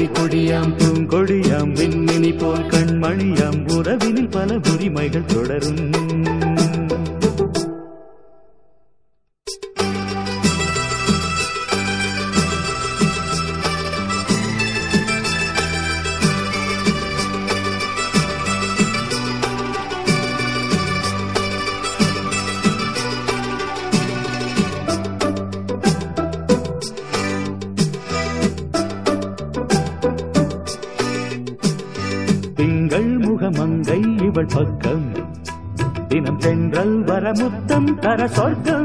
மழி கொடியாம் பூங்கொடியாம் விண்மினி போல் கண்மணியாம் உறவினில் பல உரிமைகள் தொடரும். ముత్తం తర స్వర్గం.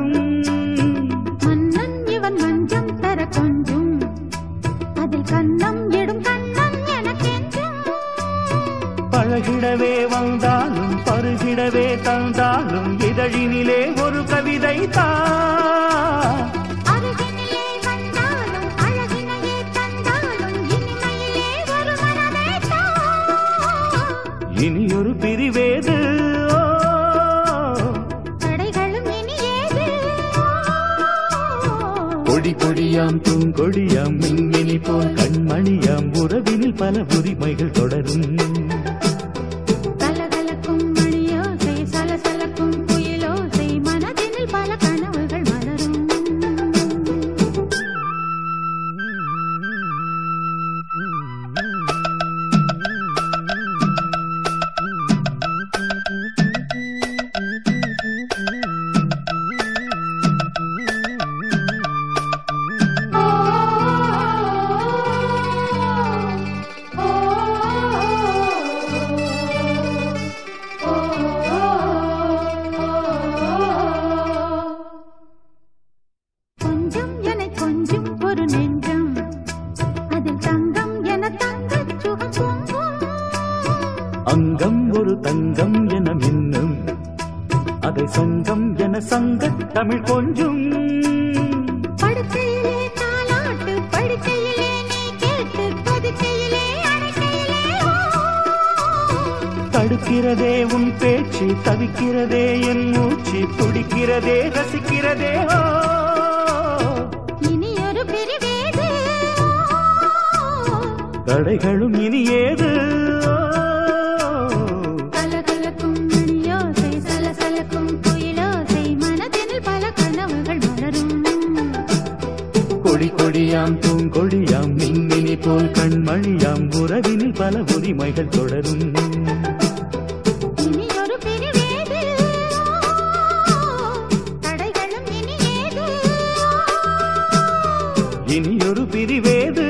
இனியொரு பிரிவேது.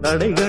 தடைகள்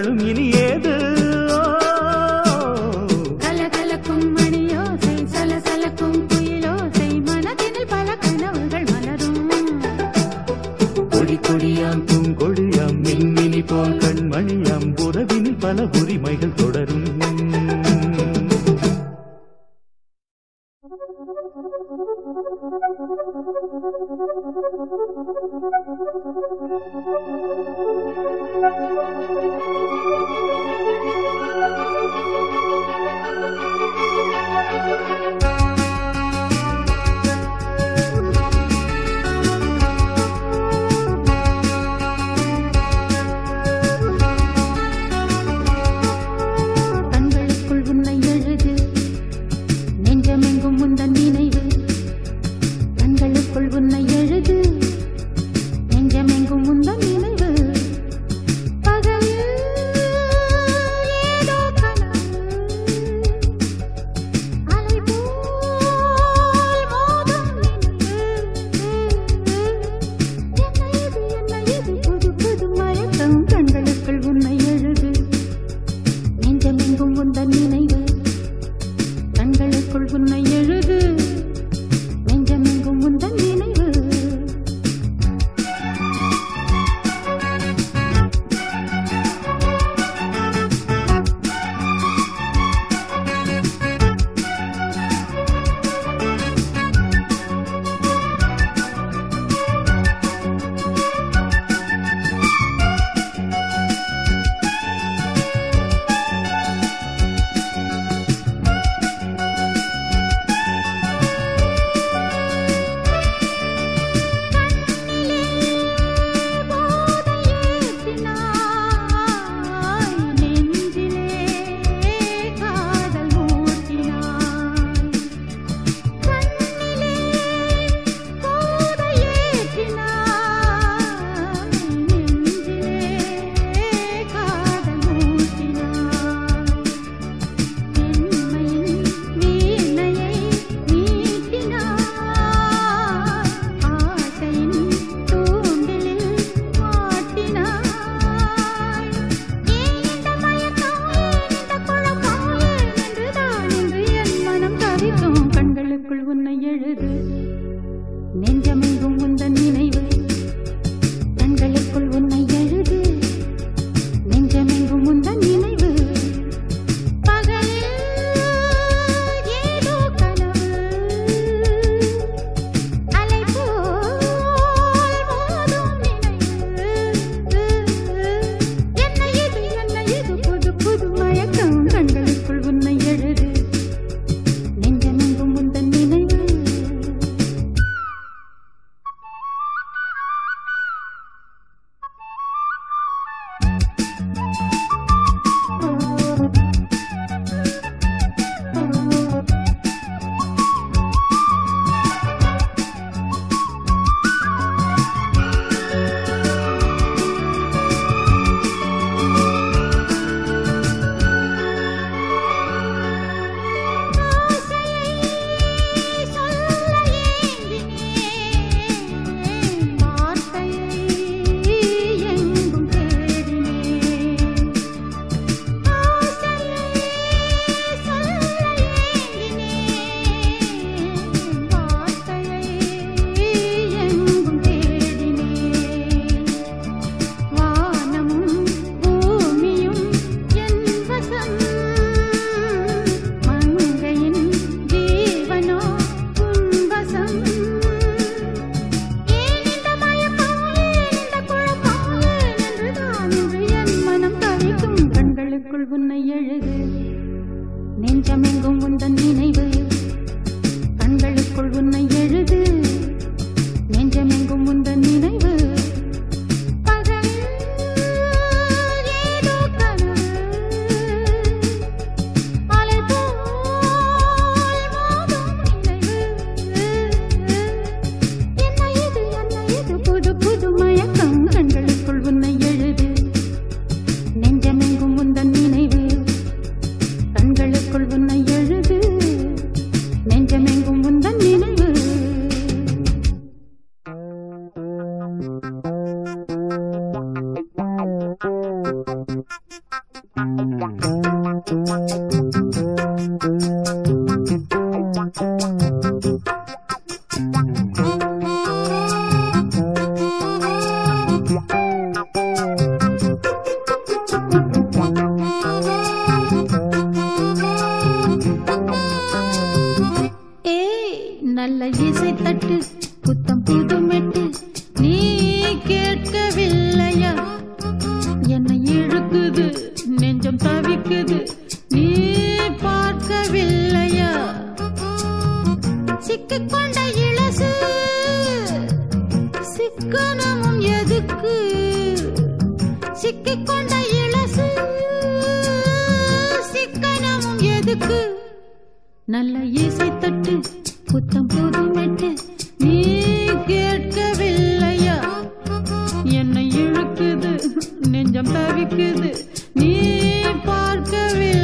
எங்கும் உந்தன் நினைவு. கண்களுக்குள் உன்னை மனசுக்கு நல்ல இசை தட்டு புத்தம் புது மெட்டு நீ கேட்கவில்லையா? என்னை இழுக்குது நெஞ்சம் தவிக்குது. நீ பார்க்கவில்லை.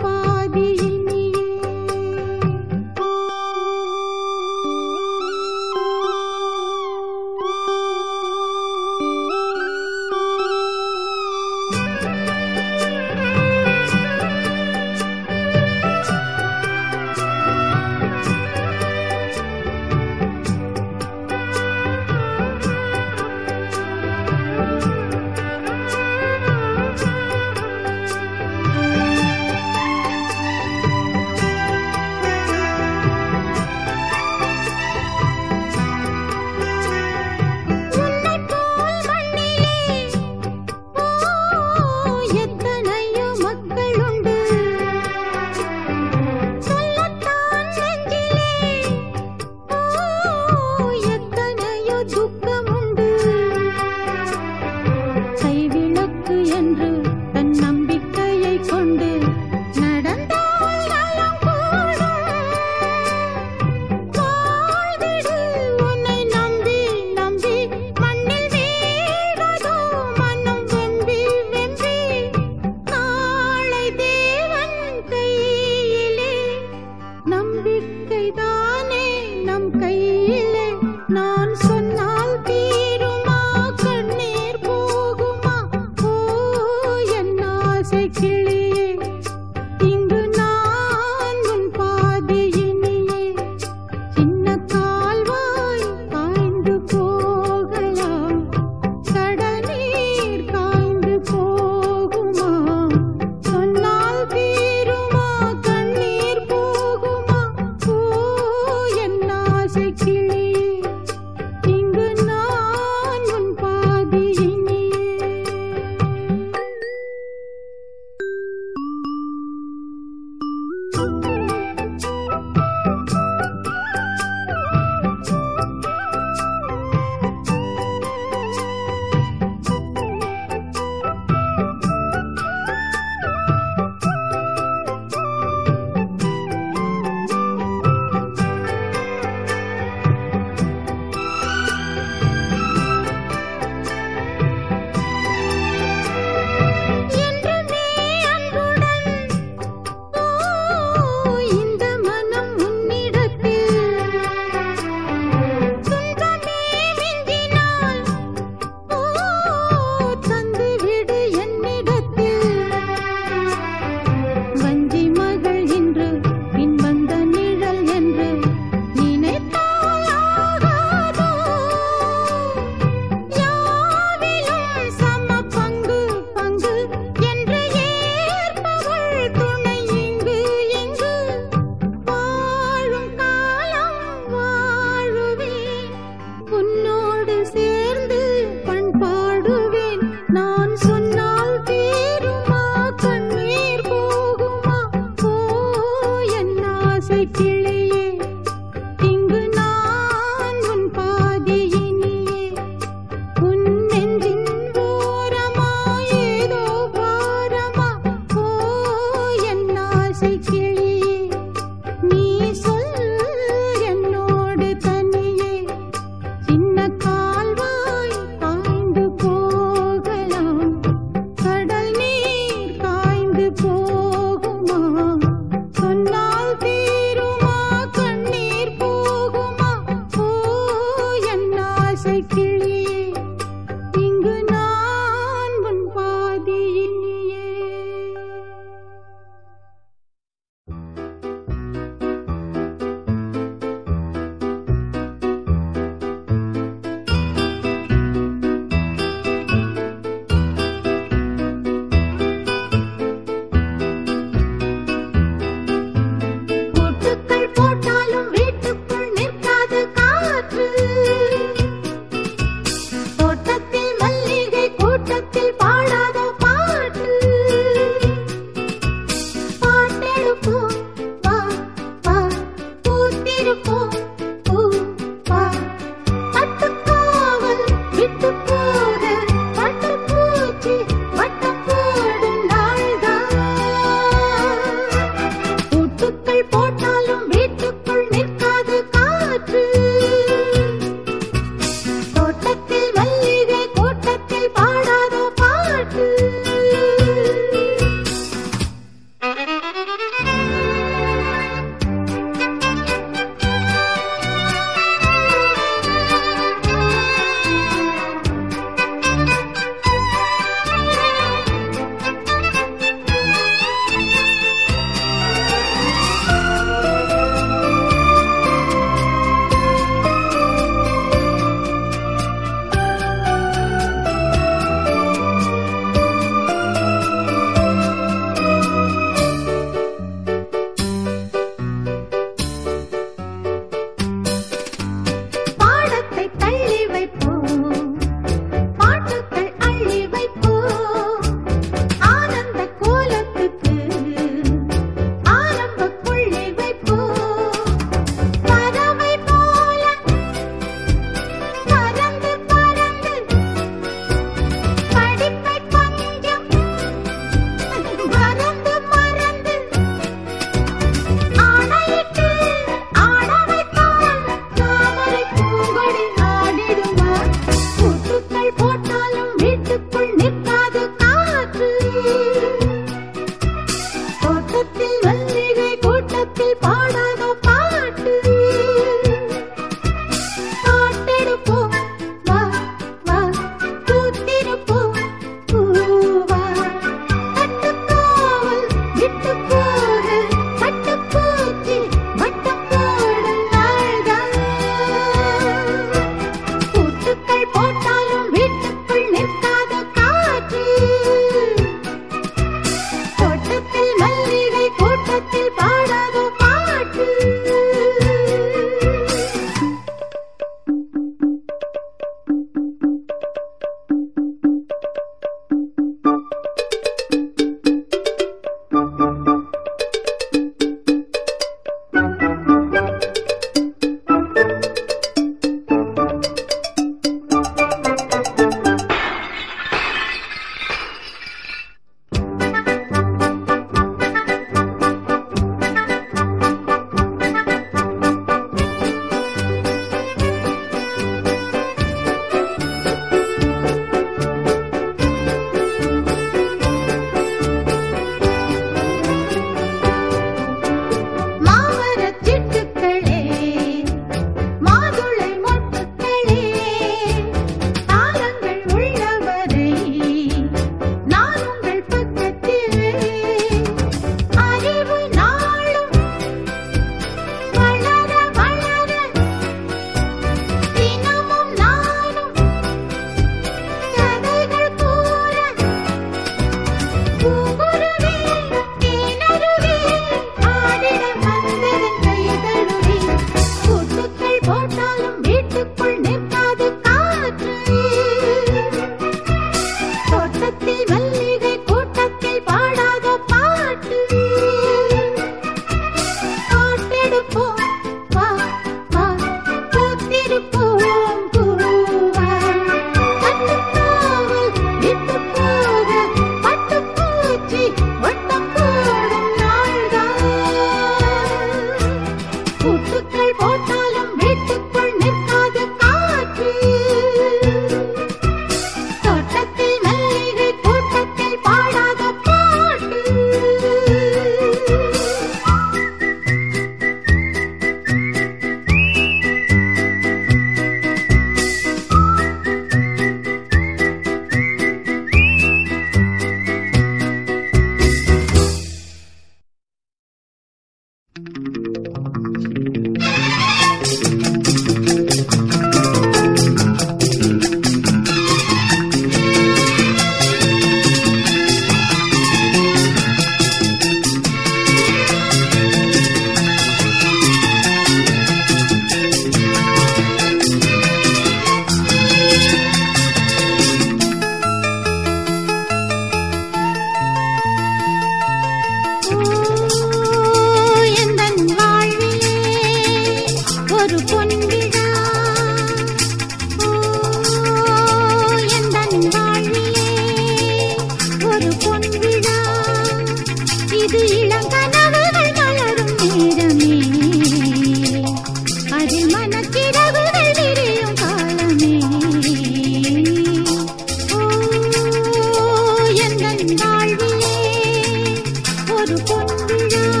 ஒரு பொன்னியா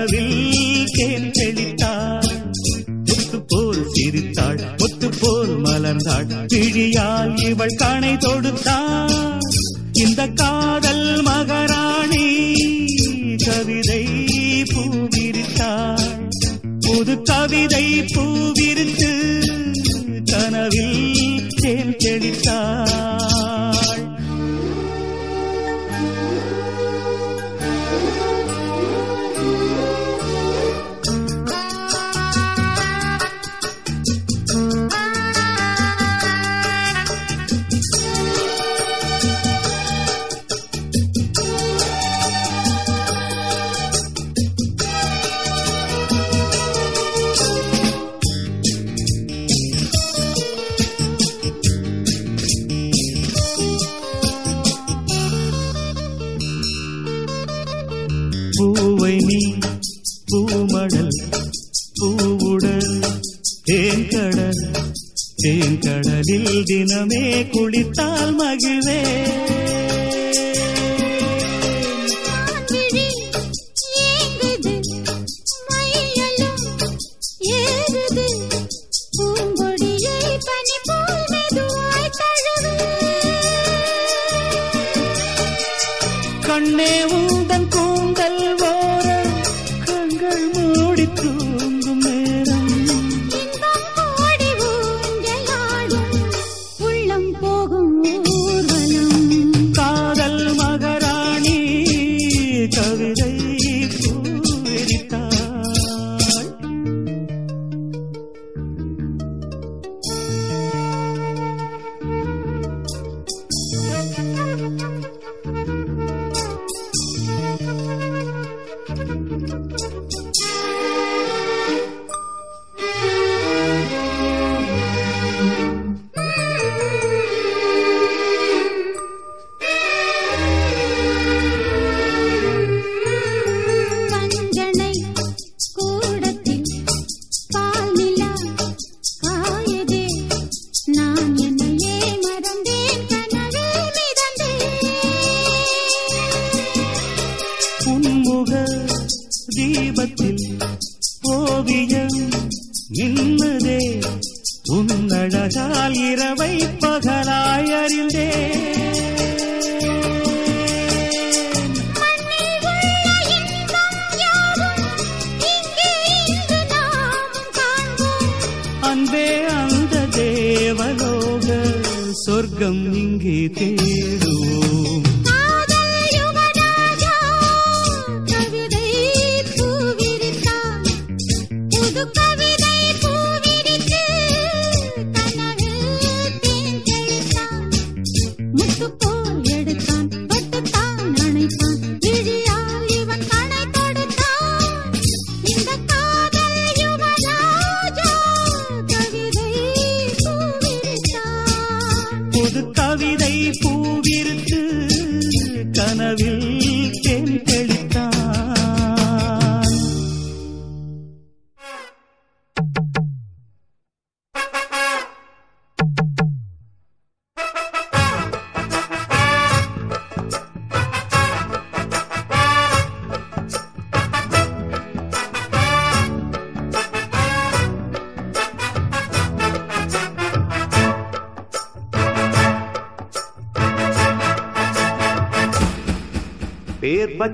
கனவில் தேன் தெளித்தாள். ஒத்து போல் சிரித்தாள் ஒத்து போல் மலர்ந்தாள். பிழியால் இவள் கணை தொடுத்தாள்.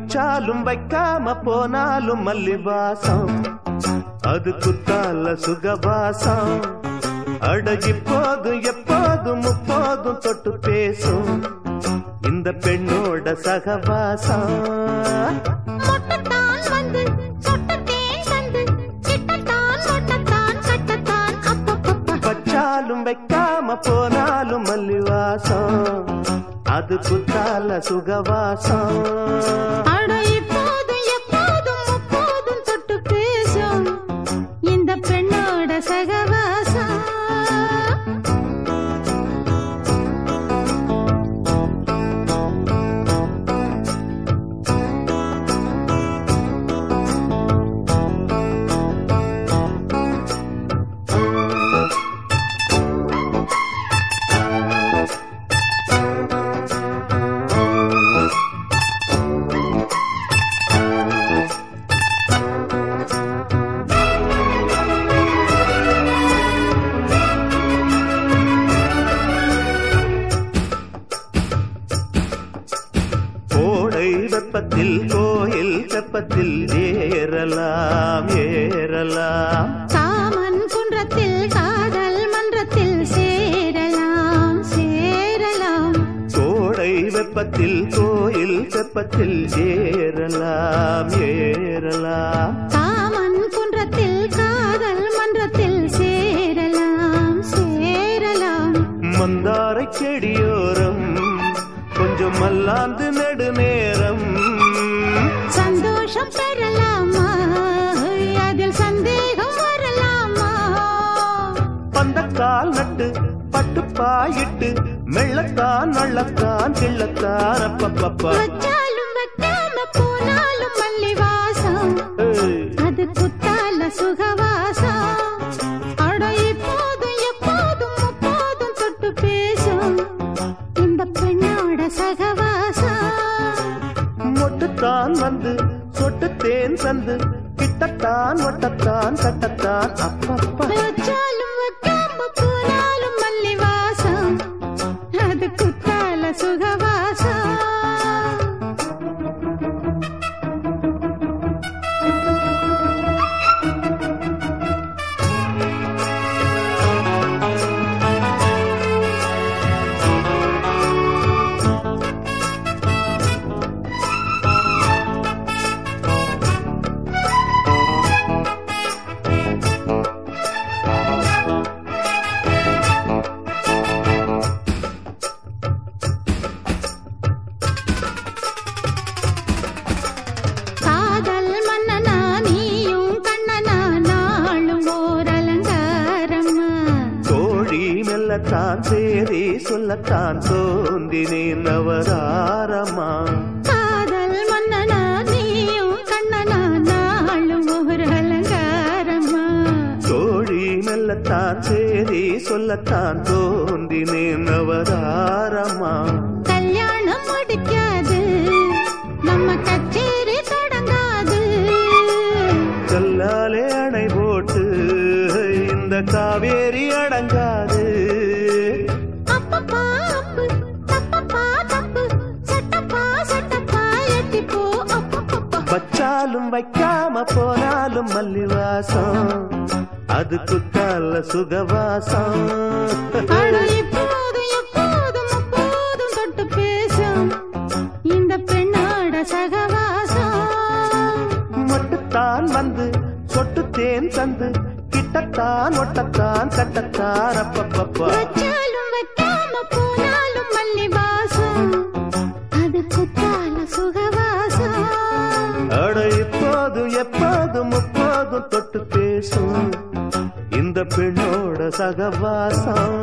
வச்சாலும் வைக்காம போனாலும் மல்லி வாசம் அது குத்தால சுகவாசம். அடகி போதும் எப்போதும் முப்போதும் தொட்டு பேசும். இந்த பெண்ணோட சகவாசம். வச்சாலும் வைக்காம போனாலும் மல்லிவாசம். அது குத்தால சுகவாசம். நள்ளத்தான் கிள்ளத்தான் அப்பப்பப்பா. வச்சாலும் வைக்காம போனாலும் மல்லி வாசம் அது குத்தால சுகவாசம். அட இப்போதும் எப்போதும் முப்போதும் தொட்டு பேசும். இந்த பெண்ணோட சகவாசம். மொட்டுத்தான் வந்து சொட்டு தேன் சந்து கிட்டத்தான் ஒட்டத்தான் கட்டத்தான் அப்பப்பா. நவதாரமா கல்யாணம் முடிக்காது. நம்ம கச்சேரி தொடங்காது. கல்லாலே அணை போட்டு இந்த காவேரி அடங்காது. வச்சாலும் வைக்காம போனாலும் மல்லிவாசம். அது குத்தால சுகவாசம். அப்பப்பப்பா வச்சாலும் வைக்காம போனாலும் மல்லி வாசம் அது குத்தால சுகவாசம். அட இப்போதும் எப்போதும் முப்போதும் தொட்டு பேசும். இந்த பெண்ணோட சகவாசம்.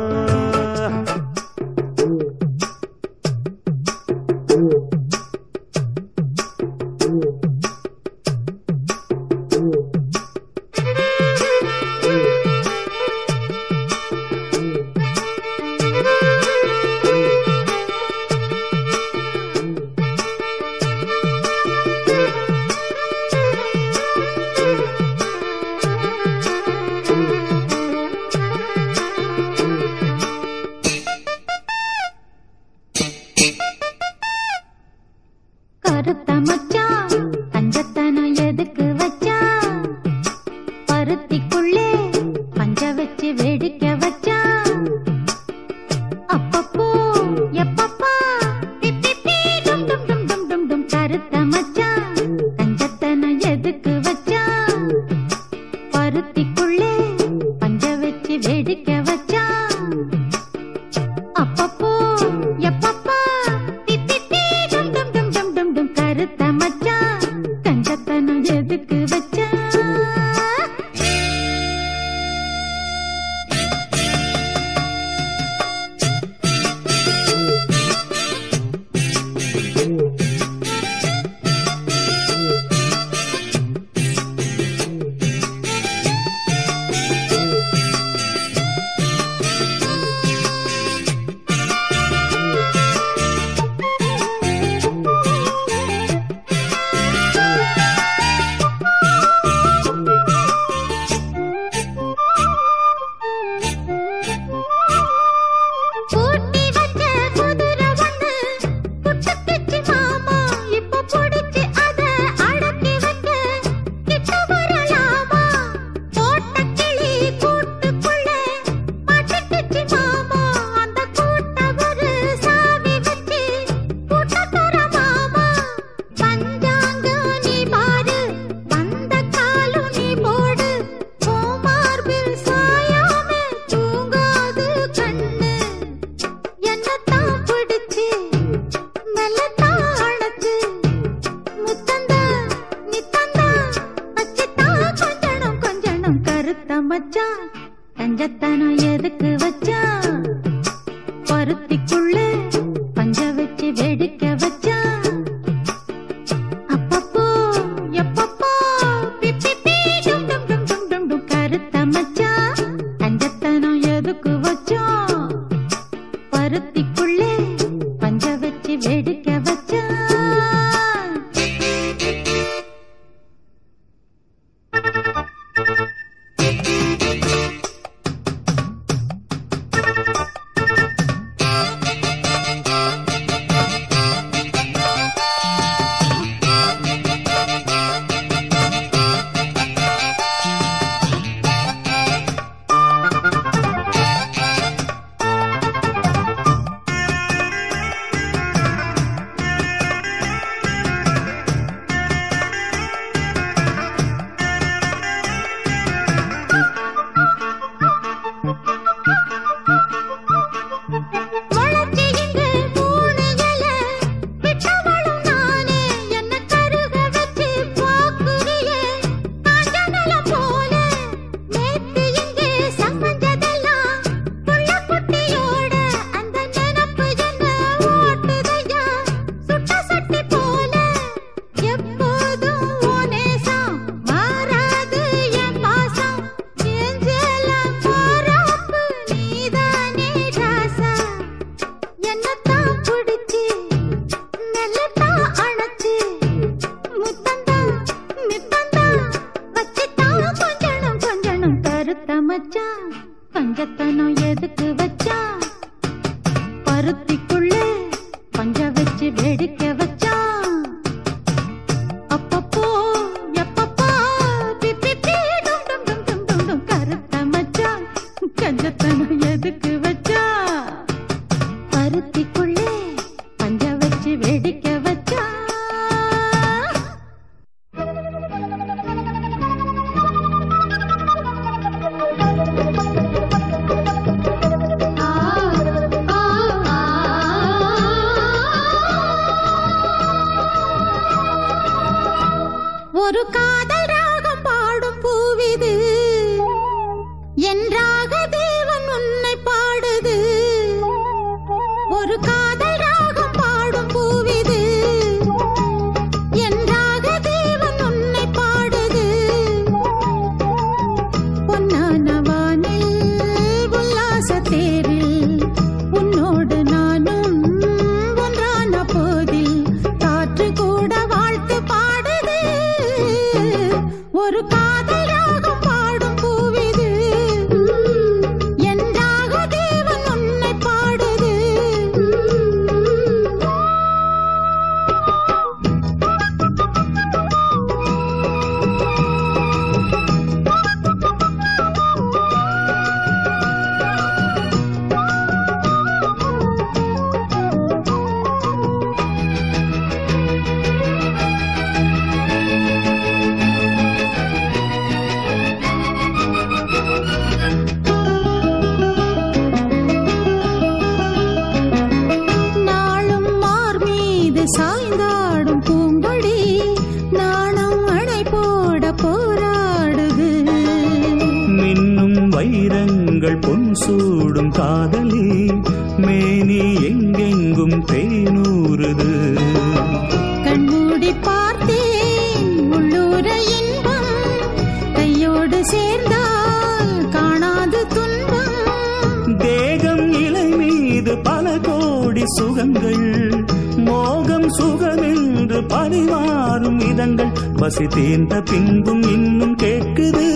சேர்ந்தால் காணாது துன்பம். தேகம் இலை மீது பல கோடி சுகங்கள் மோகம் சுகமென்று பணிவாரும் இதங்கள் பசி தீர்ந்த பின்பும் இன்னும் கேட்குது.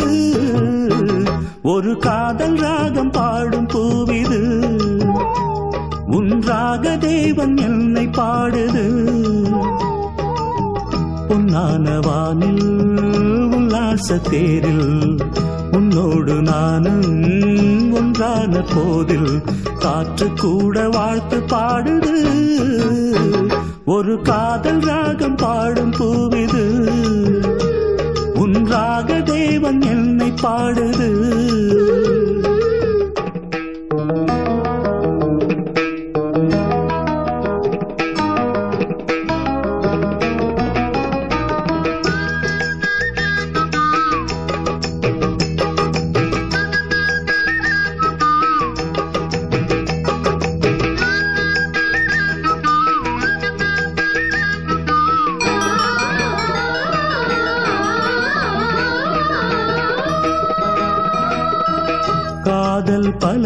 ஒரு காதல் ராகம் பாடும் பூவிது. உன்றாக தேவன் என்னை பாடுது. பொன்னான உல்லாச தேரில் உன்னோடு நானும் ஒன்றான போதில் காற்று கூட வாழ்த்து பாடுது. ஒரு காதல் ராகம் பாடும் பூவிது. உன் ராக தேவன் என்னை பாடுது.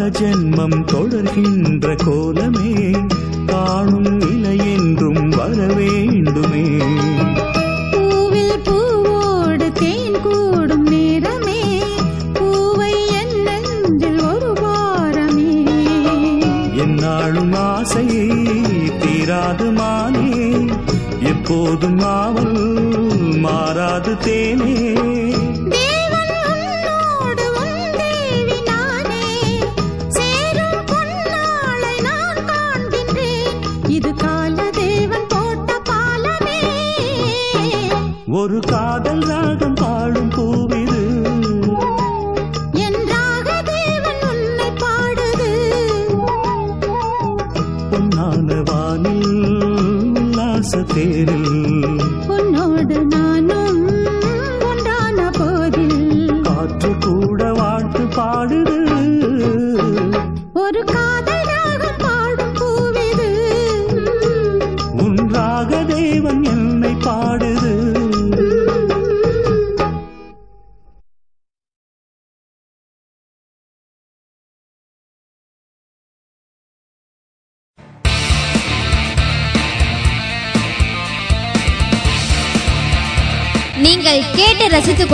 ஜென்மம் தொடர்கின்ற கோலமே